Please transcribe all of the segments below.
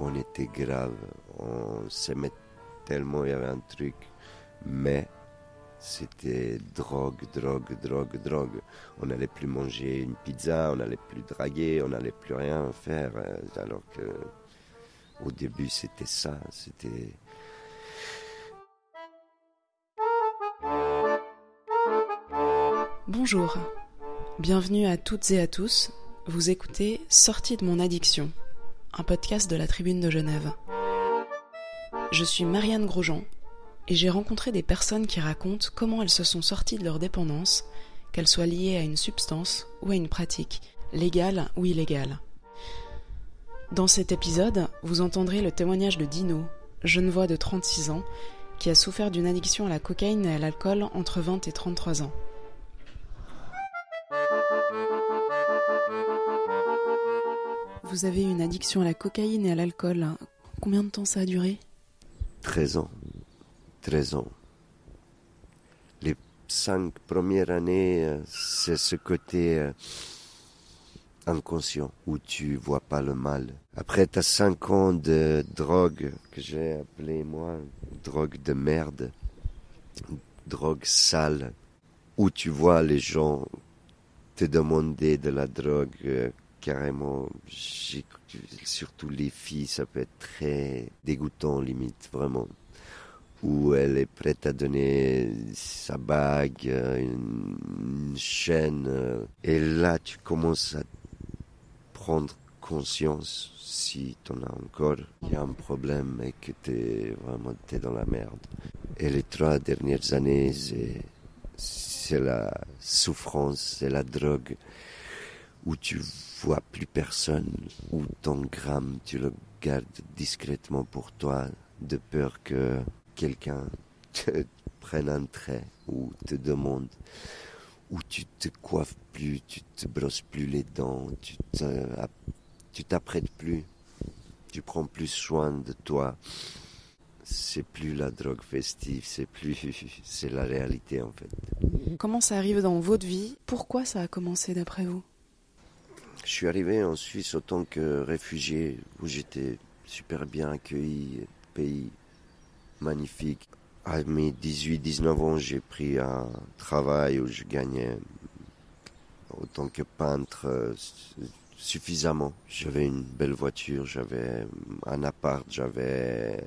On était grave, on s'aimait tellement, il y avait un truc, mais c'était drogue, drogue, drogue, drogue. On n'allait plus manger une pizza, on n'allait plus draguer, on n'allait plus rien faire. euh, Alors que au début c'était ça, c'était. Bonjour, bienvenue à toutes et à tous. Vous écoutez Sortie de mon addiction, un podcast de la Tribune de Genève. Je suis Marianne Grosjean et j'ai rencontré des personnes qui racontent comment elles se sont sorties de leur dépendance, qu'elles soient liées à une substance ou à une pratique, légale ou illégale. Dans cet épisode, vous entendrez le témoignage de Dino, jeune voix de 36 ans, qui a souffert d'une addiction à la cocaïne et à l'alcool entre 20 et 33 ans. Vous avez une addiction à la cocaïne et à l'alcool. Combien de temps ça a duré? 13 ans. 13 ans. Les cinq premières années, euh, c'est ce côté euh, inconscient où tu vois pas le mal. Après, tu as 5 ans de drogue que j'ai appelé moi drogue de merde, drogue sale, où tu vois les gens te demander de la drogue euh, carrément. Surtout les filles, ça peut être très dégoûtant limite, vraiment où elle est prête à donner sa bague, euh, une, une chaîne. euh, Et là, tu commences à prendre conscience, si tu en as encore, qu'il y a un problème et que tu es vraiment t'es dans la merde. Et les trois dernières années, c'est la souffrance, c'est la drogue, où tu vois plus personne, où ton gramme, tu le gardes discrètement pour toi, de peur que quelqu'un te prenne un trait ou te demande, où tu te coiffes plus, tu te brosses plus les dents, tu te- tu t'apprêtes plus, tu prends plus soin de toi. C'est plus la drogue festive, c'est plus, c'est la réalité en fait. Comment ça arrive dans votre vie? Pourquoi ça a commencé d'après vous? Je suis arrivé en Suisse en tant que réfugié où j'étais super bien accueilli, pays magnifique. À mes 18-19 ans, j'ai pris un travail où je gagnais en tant que peintre euh, suffisamment. J'avais une belle voiture, j'avais un appart, j'avais...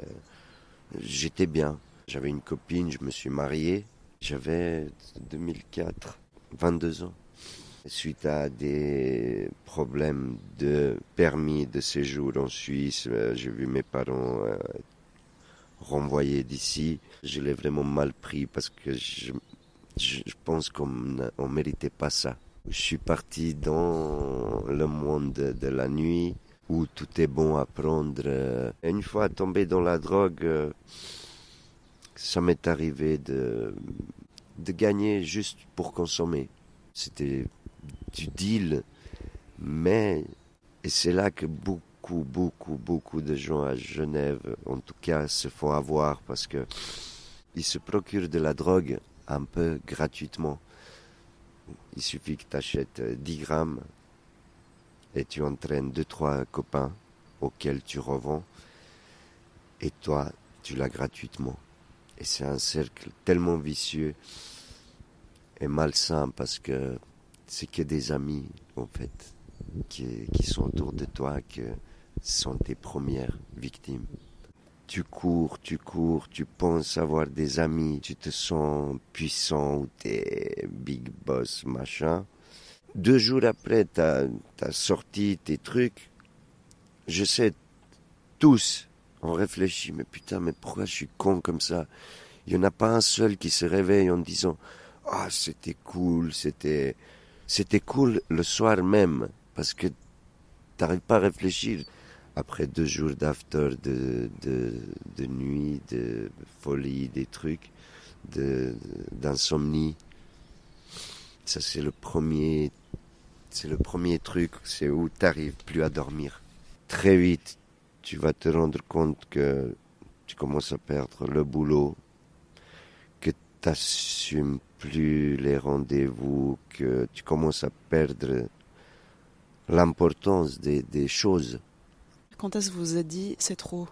J'étais bien. J'avais une copine, je me suis marié. J'avais 2004, 22 ans. Suite à des problèmes de permis de séjour en Suisse, euh, j'ai vu mes parents euh, renvoyés d'ici. Je l'ai vraiment mal pris parce que je, pense qu'on ne méritait pas ça. Je suis parti dans le monde de, de la nuit où tout est bon à prendre. euh. Et une fois tombé dans la drogue, euh, ça m'est arrivé de, de gagner juste pour consommer. C'était du deal, mais et c'est là que beaucoup, beaucoup, beaucoup de gens à Genève, en tout cas, se font avoir parce que ils se procurent de la drogue un peu gratuitement. Il suffit que tu achètes 10 grammes et tu entraînes deux, trois copains auxquels tu revends et toi, tu l'as gratuitement. Et c'est un cercle tellement vicieux et malsain parce que c'est que des amis, en fait, qui, qui sont autour de toi, que sont tes premières victimes. Tu cours, tu cours, tu penses avoir des amis, tu te sens puissant ou t'es big boss, machin. Deux jours après, t'as as sorti tes trucs. Je sais, tous, on réfléchit, mais putain, mais pourquoi je suis con comme ça? Il n'y en a pas un seul qui se réveille en disant Ah, c'était cool, c'était c'était cool le soir même, parce que t'arrives pas à réfléchir. Après deux jours d'after, de, de, de nuit, de folie, des trucs, de- d'insomnie, ça c'est le premier, c'est le premier truc, c'est où t'arrives plus à dormir. Très vite, tu vas te rendre compte que tu commences à perdre le boulot, que t'assumes plus les rendez-vous, que tu commences à perdre l'importance des, des choses. Quand est-ce que vous êtes dit c'est trop?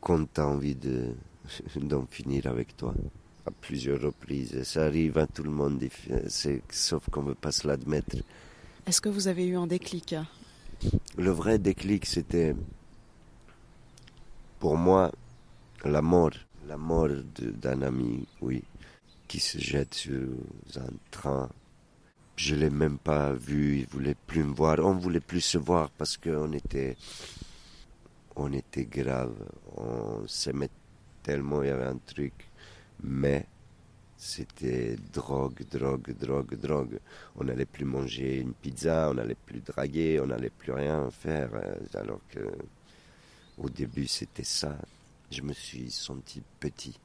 Quand tu as envie de, d'en finir avec toi, à plusieurs reprises. Ça arrive à tout le monde, c'est, sauf qu'on ne veut pas se l'admettre. Est-ce que vous avez eu un déclic? Le vrai déclic, c'était pour moi la mort. La mort d'un ami, oui, qui se jette sur un train. Je l'ai même pas vu, il voulait plus me voir. On voulait plus se voir parce qu'on était, on était grave. On s'aimait tellement, il y avait un truc. Mais c'était drogue, drogue, drogue, drogue. On n'allait plus manger une pizza, on n'allait plus draguer, on n'allait plus rien faire. Euh, alors que au début c'était ça. Je me suis senti petit.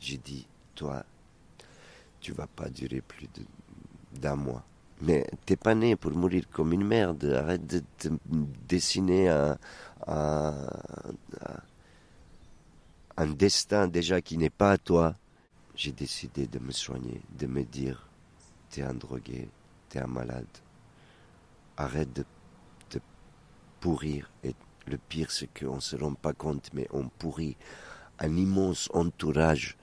J'ai dit, toi, tu vas pas durer plus d'un mois. Mais t'es pas né pour mourir comme une merde. Arrête de te dessiner un, un destin déjà qui n'est pas à toi. J'ai décidé de me soigner, de me dire, t'es un drogué, t'es un malade. Arrête de te pourrir et le pire, c'est qu'on ne se rend pas compte, mais on pourrit un immense entourage.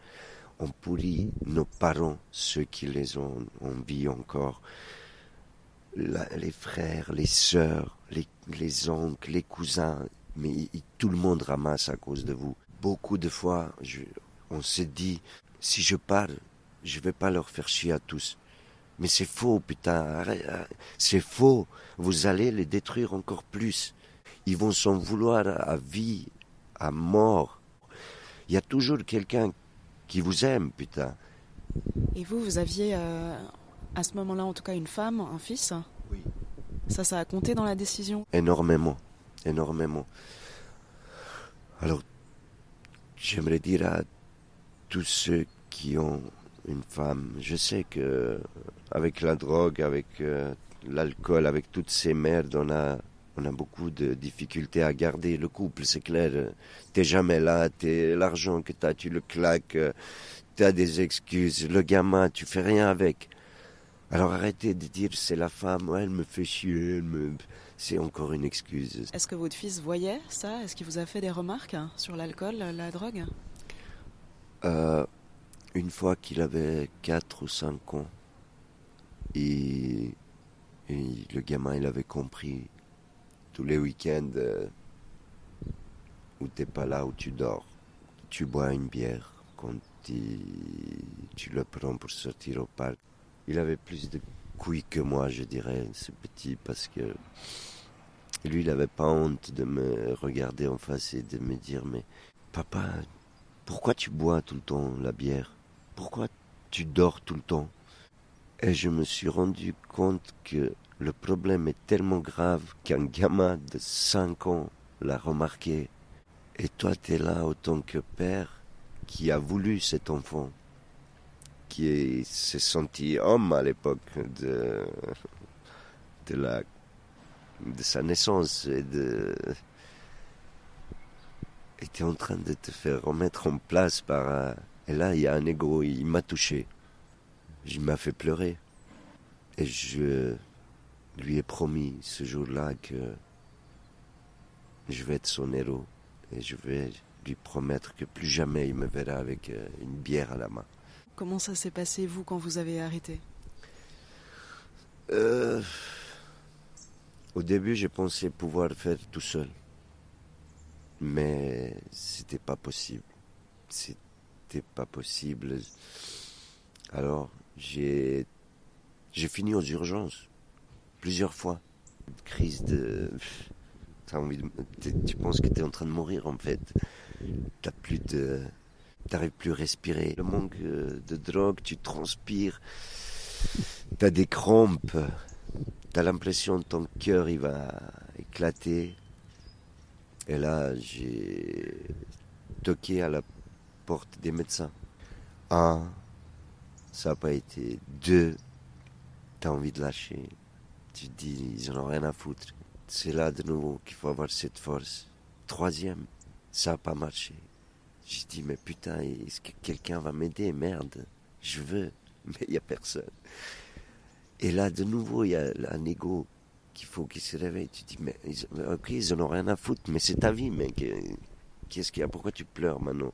On pourrit nos parents, ceux qui les ont en vie encore. les frères, les sœurs, les, oncles, les cousins. Mais tout le monde ramasse à cause de vous. Beaucoup de fois, on se dit, si je parle, je vais pas leur faire chier à tous. Mais c'est faux, putain. C'est faux. Vous allez les détruire encore plus ils vont s'en vouloir à vie, à mort. Il y a toujours quelqu'un qui vous aime, putain. Et vous, vous aviez euh, à ce moment-là, en tout cas, une femme, un fils? Oui. Ça, ça a compté dans la décision? Énormément, énormément. Alors, j'aimerais dire à tous ceux qui ont une femme, je sais que avec la drogue, avec euh, l'alcool, avec toutes ces merdes, on a on a beaucoup de difficultés à garder le couple, c'est clair. T'es jamais là, t'es l'argent que t'as, tu le claques, t'as des excuses. Le gamin, tu fais rien avec. Alors arrêtez de dire c'est la femme, elle me fait chier, c'est encore une excuse. Est-ce que votre fils voyait ça? Est-ce qu'il vous a fait des remarques sur l'alcool, la drogue? Euh, Une fois qu'il avait 4 ou 5 ans, et, et le gamin, il avait compris tous les week-ends euh, où t'es pas là, où tu dors, tu bois une bière quand tu le prends pour sortir au parc. Il avait plus de couilles que moi, je dirais, ce petit, parce que lui, il n'avait pas honte de me regarder en face et de me dire, mais papa, pourquoi tu bois tout le temps la bière? Pourquoi tu dors tout le temps? Et je me suis rendu compte que le problème est tellement grave qu'un gamin de 5 ans l'a remarqué. Et toi, tu es là autant que père qui a voulu cet enfant, qui s'est senti homme à l'époque de, de, de sa naissance et de était en train de te faire remettre en place par et là il y a un ego il m'a touché il m'a fait pleurer et je lui ai promis ce jour-là que je vais être son héros et je vais lui promettre que plus jamais il me verra avec euh, une bière à la main. Comment ça s'est passé, vous, quand vous avez arrêté? Euh, Au début, j'ai pensé pouvoir le faire tout seul. Mais c'était pas possible. C'était pas possible. Alors, j'ai, j'ai fini aux urgences plusieurs fois. Une crise de. As envie de... Tu penses que tu es en train de mourir en fait. T'as plus de. T'arrives plus à respirer. Le manque euh, de drogue, tu transpires. T'as des crampes. T'as l'impression que ton cœur il va éclater. Et là, j'ai toqué à la porte des médecins. Un, ça n'a pas été. Deux, t'as envie de lâcher. Tu te dis, ils n'en ont rien à foutre. C'est là de nouveau qu'il faut avoir cette force. Troisième, ça n'a pas marché. J'ai dit, mais putain, est-ce que quelqu'un va m'aider? Merde, je veux. mais il n'y a personne. Et là, de nouveau, il y a un ego qu'il faut qu'il se réveille. Tu dis, mais ok, ils n'en ont rien à foutre, mais c'est ta vie, mec. Qu'est-ce qu'il y a? Pourquoi tu pleures maintenant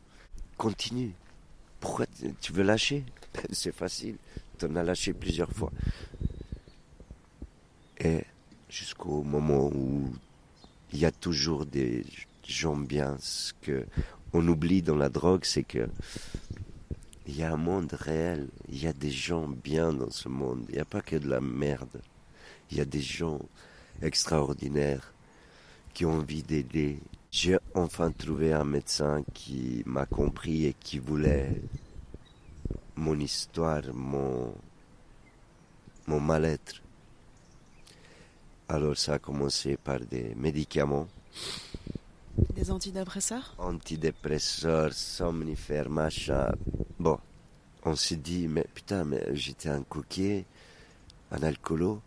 Continue. Pourquoi tu veux lâcher? C'est facile. Tu en as lâché plusieurs fois. Et jusqu'au moment où il y a toujours des gens bien. Ce que on oublie dans la drogue, c'est que il y a un monde réel. Il y a des gens bien dans ce monde. Il n'y a pas que de la merde. Il y a des gens extraordinaires qui ont envie d'aider. J'ai enfin trouvé un médecin qui m'a compris et qui voulait mon histoire, mon, mon mal-être. Alors ça a commencé par des médicaments. Des antidépresseurs? Antidépresseurs, somnifères, machin. Bon, on s'est dit, mais putain, mais j'étais un coquet, un alcoolo,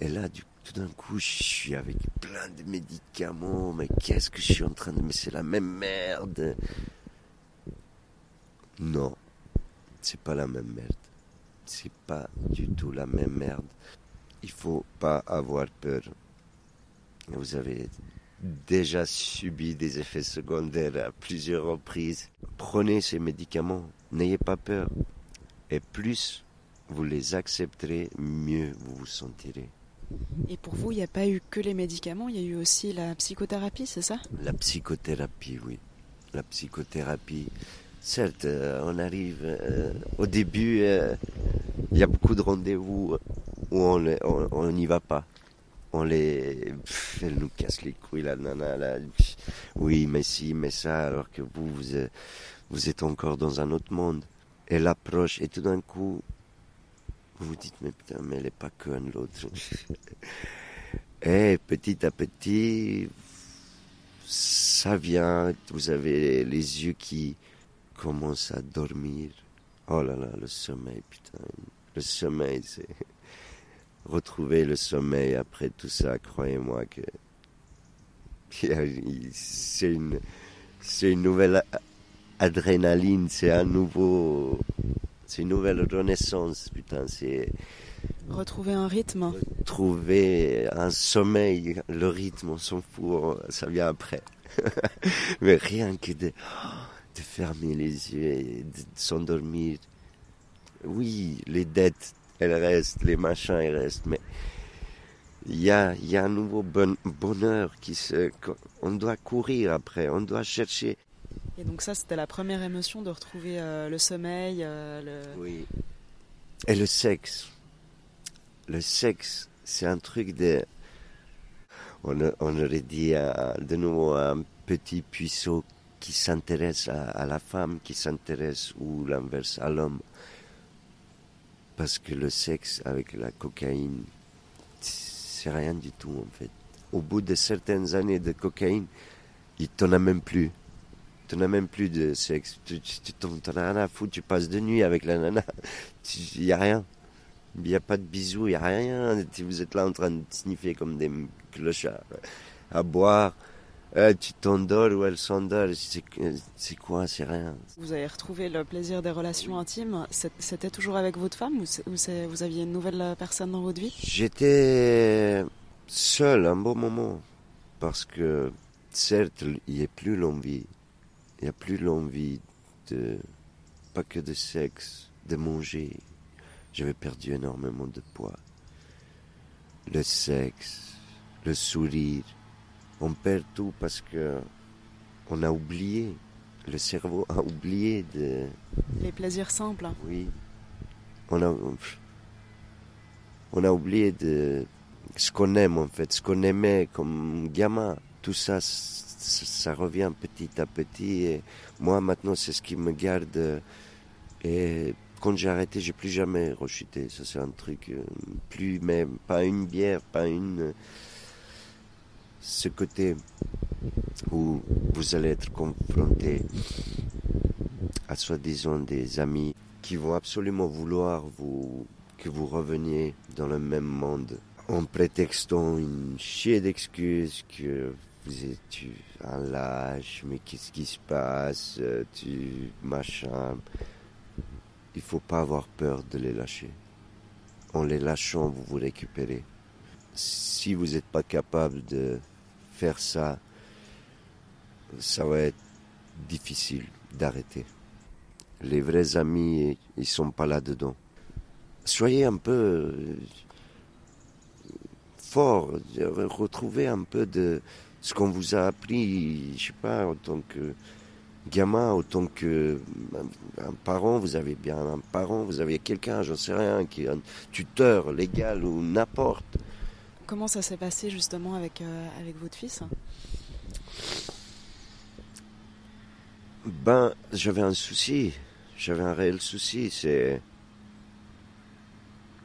et là, du, tout d'un coup, je suis avec plein de médicaments, mais qu'est-ce que je suis en train de... Mais c'est la même merde. Non, c'est pas la même merde. C'est pas du tout la même merde il faut pas avoir peur. Vous avez déjà subi des effets secondaires à plusieurs reprises. Prenez ces médicaments, n'ayez pas peur. Et plus vous les accepterez, mieux vous vous sentirez. Et pour vous, il n'y a pas eu que les médicaments, il y a eu aussi la psychothérapie, c'est ça? La psychothérapie, oui. La psychothérapie. Certes, euh, on arrive euh, au début, euh, il y a beaucoup de rendez-vous où on n'y va pas. On les, elle nous casse les couilles la nana là. Oui, mais si, mais ça, alors que vous, vous êtes, vous êtes encore dans un autre monde. Elle approche et tout d'un coup, vous vous dites mais putain, mais elle est pas conne l'autre. et petit à petit, ça vient. Vous avez les yeux qui commencent à dormir. Oh là là, le sommeil, putain. Le sommeil, c'est retrouver le sommeil après tout ça, croyez-moi que c'est une, c'est une nouvelle adrénaline, c'est un nouveau, c'est une nouvelle renaissance, putain, c'est retrouver un rythme, trouver un sommeil, le rythme, on s'en fout, ça vient après, mais rien que de, de fermer les yeux et de s'endormir. Oui, les dettes elle reste, les machins, ils restent. Mais il y a, y a un nouveau bonheur qui se. On doit courir après, on doit chercher. Et donc, ça, c'était la première émotion de retrouver euh, le sommeil. Euh, le... Oui. Et le sexe. Le sexe, c'est un truc de. On, on aurait dit de nouveau un petit puceau qui s'intéresse à, à, la femme, qui s'intéresse ou l'inverse à l'homme. Parce que le sexe avec la cocaïne, c'est rien du tout en fait. Au bout de certaines années de cocaïne, il t'en a même plus. Tu n'as même plus de sexe. Tu, t'en as rien à foutre. Tu passes de nuit avec la nana. Il n'y a rien. Il n'y a pas de bisous, il n'y a rien. Vous êtes là en train de sniffer comme des clochards. À boire. Euh, tu t'endors ou elle s'endort, c'est quoi, c'est rien. Vous avez retrouvé le plaisir des relations intimes, c'était toujours avec votre femme ou, vous aviez une nouvelle personne dans votre vie? J'étais seul un bon moment, parce que certes, il n'y a plus l'envie, il n'y a plus l'envie de, pas que de sexe, de manger. J'avais perdu énormément de poids. Le sexe, le sourire, on perd tout parce que on a oublié. Le cerveau a oublié de. Les plaisirs simples. Oui. On a, on a oublié de ce qu'on aime en fait, ce qu'on aimait comme gamin. Tout ça, ça, revient petit à petit. Et moi maintenant, c'est ce qui me garde. Et quand j'ai arrêté, j'ai plus jamais rechuté. Ça, c'est un truc. Euh, plus même, pas une bière, pas une ce côté où vous allez être confronté à soi-disant des amis qui vont absolument vouloir que vous reveniez dans le même monde en prétextant une chier d'excuses que vous êtes un lâche, mais qu'est-ce qui se passe, tu machin. il faut pas avoir peur de les lâcher. En les lâchant, vous vous récupérez. Si vous n'êtes pas capable de faire ça, ça va être difficile d'arrêter. Les vrais amis, ils sont pas là-dedans. Soyez un peu euh, fort, retrouvez un peu de ce qu'on vous a appris, je sais pas, en tant que gamin, autant que un parent, vous avez bien un parent, vous avez quelqu'un, j'en sais rien, qui est un tuteur légal ou n'importe. Comment ça s'est passé justement avec, euh, avec votre fils? Ben, j'avais un souci, j'avais un réel souci, c'est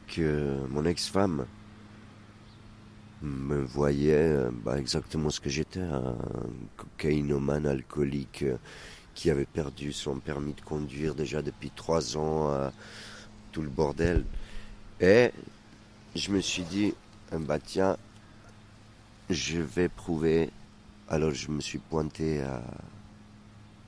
que mon ex-femme me voyait bah, exactement ce que j'étais, un cocaïnomane alcoolique euh, qui avait perdu son permis de conduire déjà depuis trois ans, tout le bordel. Et je me suis dit, bah tiens, je vais prouver. Alors je me suis pointé à,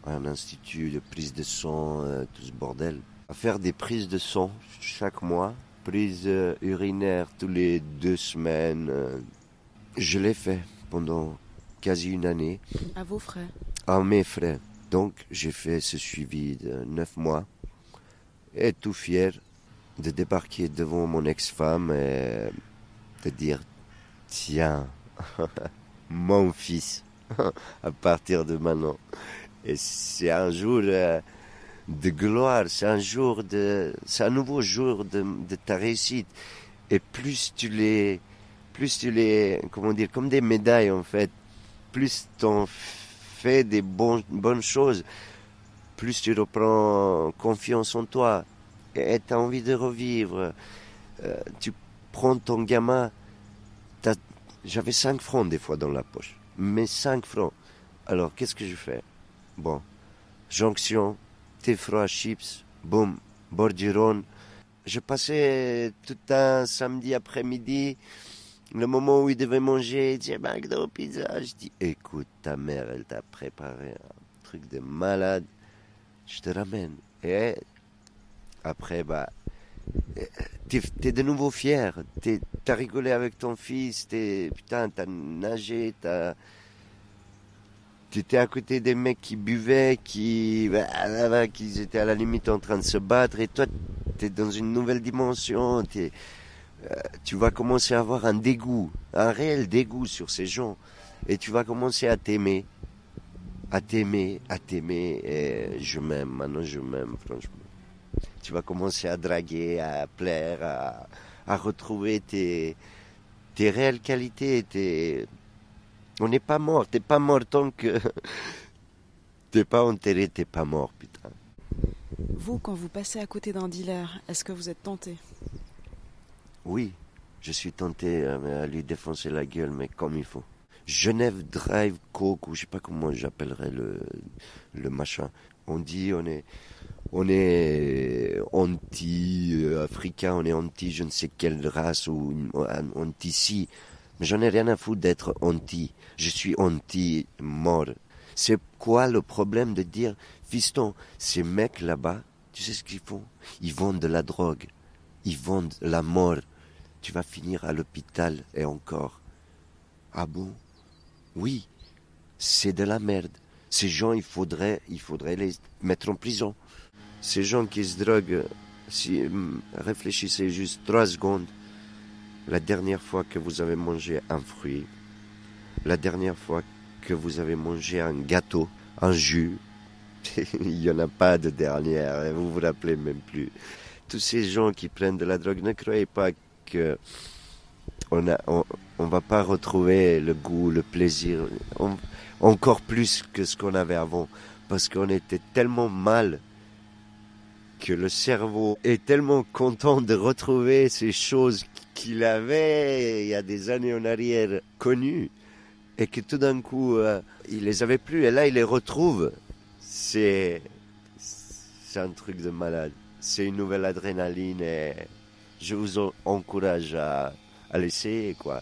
un institut de prise de sang, tout ce bordel, à faire des prises de sang chaque mois prise euh, urinaire tous les deux semaines. Euh, je l'ai fait pendant quasi une année. À vos frais À mes frais. Donc j'ai fait ce suivi de neuf mois et tout fier de débarquer devant mon ex-femme et de dire tiens, mon fils, à partir de maintenant. Et c'est un jour euh, de gloire, c'est un jour de, c'est un nouveau jour de, de, ta réussite. Et plus tu les, plus tu les, comment dire, comme des médailles en fait, plus t'en fais des bonnes choses, plus tu reprends confiance en toi et tu as envie de revivre. Euh, tu prends ton gamin, j'avais 5 francs des fois dans la poche, mais 5 francs. Alors qu'est-ce que je fais? Bon, jonction, thé froid, chips, boum, bordiron. Je passais tout un samedi après-midi, le moment où il devait manger, il disait McDo, pizza. Je dis, écoute, ta mère, elle t'a préparé un truc de malade, je te ramène. Et après, bah, t'es es de nouveau fier, t'as rigolé avec ton fils, t'es, putain, t'as nagé, t'as tu étais à côté des mecs qui buvaient, qui, bah, qui étaient à la limite en train de se battre, et toi, tu es dans une nouvelle dimension, es, euh, tu vas commencer à avoir un dégoût, un réel dégoût sur ces gens, et tu vas commencer à t'aimer, à t'aimer, à t'aimer, et je m'aime, maintenant je m'aime, franchement. Tu vas commencer à draguer, à plaire, à, à retrouver tes, tes réelles qualités, tes on n'est pas mort. T'es pas mort tant que. T'es pas enterré, t'es pas mort, putain. Vous, quand vous passez à côté d'un dealer, est-ce que vous êtes tenté? Oui, je suis tenté à lui défoncer la gueule, mais comme il faut. Genève Drive Coke, ou je sais pas comment j'appellerais le, le machin. On dit, on est, on est anti-africain, on est anti je ne sais quelle race, ou anti-ci. Mais j'en ai rien à foutre d'être anti. Je suis anti-mort. C'est quoi le problème de dire, fiston, ces mecs là-bas, tu sais ce qu'ils font? Ils vendent de la drogue. Ils vendent la mort. Tu vas finir à l'hôpital et encore. Ah bon? Oui, c'est de la merde. Ces gens, il faudrait, il faudrait les mettre en prison. Ces gens qui se droguent, si, hum, réfléchissez juste trois secondes la dernière fois que vous avez mangé un fruit, la dernière fois que vous avez mangé un gâteau, un jus, il n'y en a pas de dernière, vous vous rappelez même plus. Tous ces gens qui prennent de la drogue, ne croyez pas que on a, on, va pas retrouver le goût, le plaisir, encore plus que ce qu'on avait avant, parce qu'on était tellement mal que le cerveau est tellement content de retrouver ces choses qu'il avait il y a des années en arrière connues et que tout d'un coup euh, il les avait plus et là il les retrouve. C'est un truc de malade. C'est une nouvelle adrénaline et je vous encourage à, à l'essayer quoi.